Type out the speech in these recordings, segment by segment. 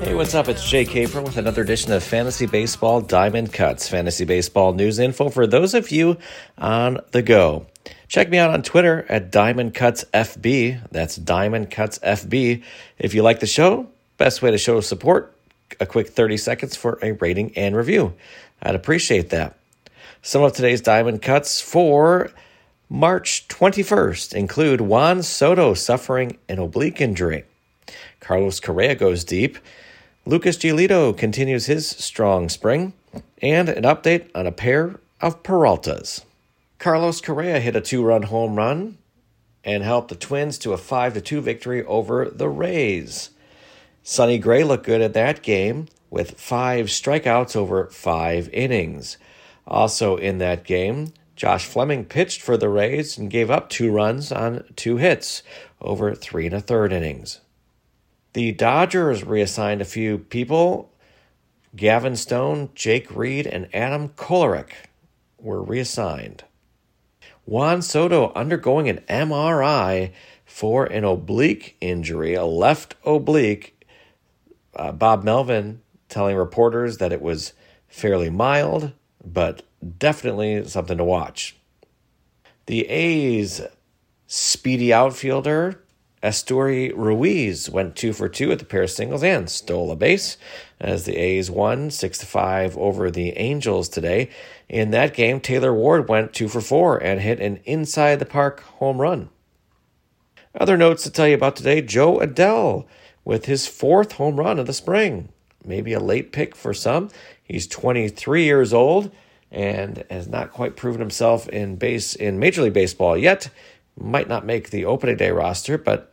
Hey, what's up? It's Jay Capron with another edition of Fantasy Baseball Diamond Cuts, Fantasy Baseball news info for those of you on the go. Check me out on Twitter at Diamond Cuts FB. That's Diamond Cuts FB. If you like the show, best way to show support, a quick 30 seconds for a rating and review. I'd appreciate that. Some of today's Diamond Cuts for March 21st include Juan Soto suffering an oblique injury. Carlos Correa goes deep. Lucas Giolito continues his strong spring. And an update on a pair of Peraltas. Carlos Correa hit a two run home run and helped the Twins to a 5 2 victory over the Rays. Sonny Gray looked good at that game with five strikeouts over five innings. Also in that game, Josh Fleming pitched for the Rays and gave up two runs on two hits over three and a third innings. The Dodgers reassigned a few people. Gavin Stone, Jake Reed, and Adam Kolarek were reassigned. Juan Soto undergoing an MRI for an oblique injury, a left oblique. Uh, Bob Melvin telling reporters that it was fairly mild, but definitely something to watch. The A's speedy outfielder Esteury Ruiz went two for two at the pair of singles and stole a base as the A's won six to five over the Angels today. In that game, Taylor Ward went two for four and hit an inside the park home run. Other notes to tell you about today: Jo Adell with his fourth home run of the spring. Maybe a late pick for some. He's 23 years old and has not quite proven himself in base in Major League Baseball yet might not make the opening day roster, but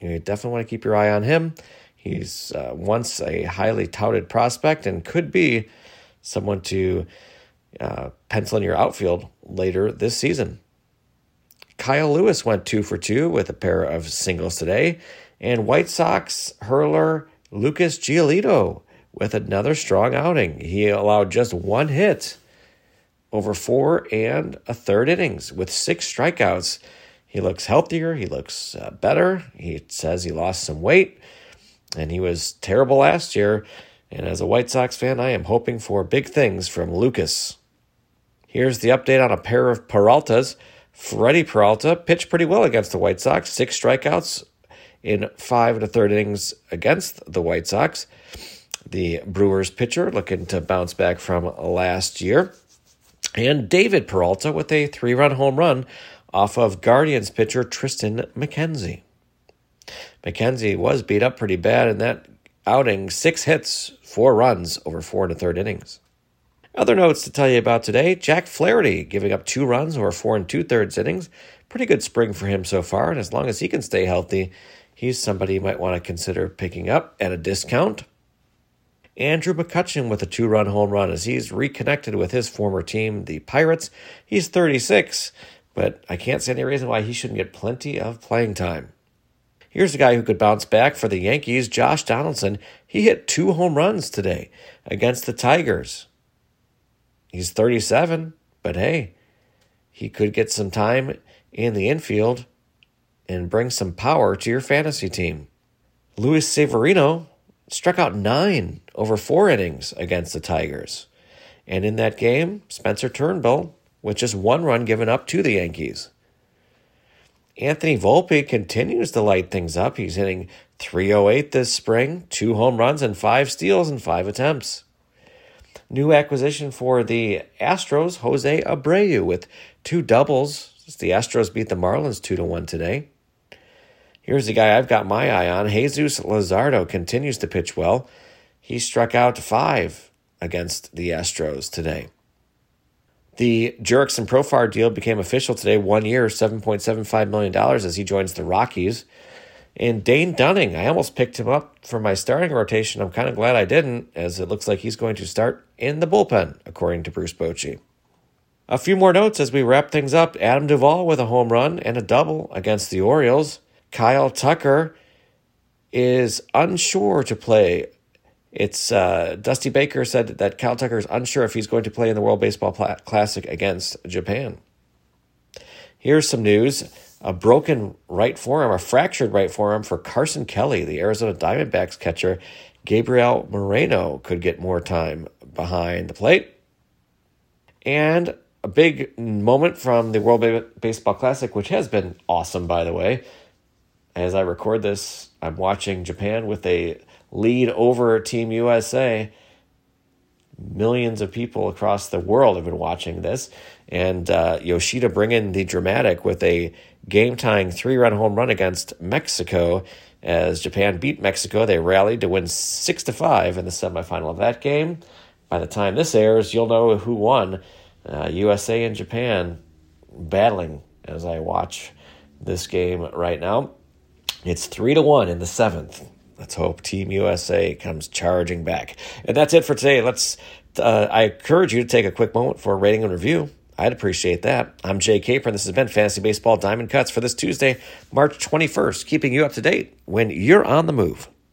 you definitely want to keep your eye on him. He's uh, once a highly touted prospect and could be someone to uh, pencil in your outfield later this season. Kyle Lewis went two for two with a pair of singles today, and White Sox hurler Lucas Giolito with another strong outing. He allowed just one hit over four and a third innings with six strikeouts he looks healthier. He looks uh, better. He says he lost some weight, and he was terrible last year. And as a White Sox fan, I am hoping for big things from Lucas. Here's the update on a pair of Peraltas. Freddy Peralta pitched pretty well against the White Sox, six strikeouts in five and a third innings against the White Sox. The Brewers pitcher looking to bounce back from last year. And David Peralta with a three run home run off of Guardians pitcher Triston McKenzie. McKenzie was beat up pretty bad in that outing, six hits, four runs over four and a third innings. Other notes to tell you about today Jack Flaherty giving up two runs over four and two thirds innings. Pretty good spring for him so far, and as long as he can stay healthy, he's somebody you might want to consider picking up at a discount. Andrew McCutchen with a two run home run as he's reconnected with his former team, the Pirates. He's 36 but I can't see any reason why he shouldn't get plenty of playing time. Here's a guy who could bounce back for the Yankees, Josh Donaldson. He hit two home runs today against the Tigers. He's 37, but hey, he could get some time in the infield and bring some power to your fantasy team. Luis Severino struck out nine over four innings against the Tigers. And in that game, Spencer Turnbull with just one run given up to the Yankees. Anthony Volpe continues to light things up. He's hitting 308 this spring, two home runs and five steals in five attempts. New acquisition for the Astros, Jose Abreu, with two doubles. The Astros beat the Marlins 2 to 1 today. Here's the guy I've got my eye on. Jesus Luzardo continues to pitch well. He struck out five against the Astros today. The Jurickson Profar deal became official today, one year, $7.75 million as he joins the Rockies. And Dane Dunning, I almost picked him up for my starting rotation. I'm kind of glad I didn't, as it looks like he's going to start in the bullpen, according to Bruce Bochy. A few more notes as we wrap things up. Adam Duvall with a home run and a double against the Orioles. Kyle Tucker is unsure to play. It's uh, Dusty Baker said that Cal Tucker is unsure if he's going to play in the World Baseball Classic against Japan. Here's some news a broken right forearm, a fractured right forearm for Carson Kelly, the Arizona Diamondbacks catcher. Gabriel Moreno could get more time behind the plate. And a big moment from the World Baseball Classic, which has been awesome, by the way. As I record this, I'm watching Japan with a lead over Team USA. Millions of people across the world have been watching this. And uh, Yoshida bringing the dramatic with a game tying three run home run against Mexico. As Japan beat Mexico, they rallied to win 6 to 5 in the semifinal of that game. By the time this airs, you'll know who won uh, USA and Japan battling as I watch this game right now. It's three to one in the seventh. Let's hope Team USA comes charging back. And that's it for today. Let's. Uh, I encourage you to take a quick moment for a rating and review. I'd appreciate that. I'm Jay Capron. This has been Fantasy Baseball Diamond Cuts for this Tuesday, March 21st, keeping you up to date when you're on the move.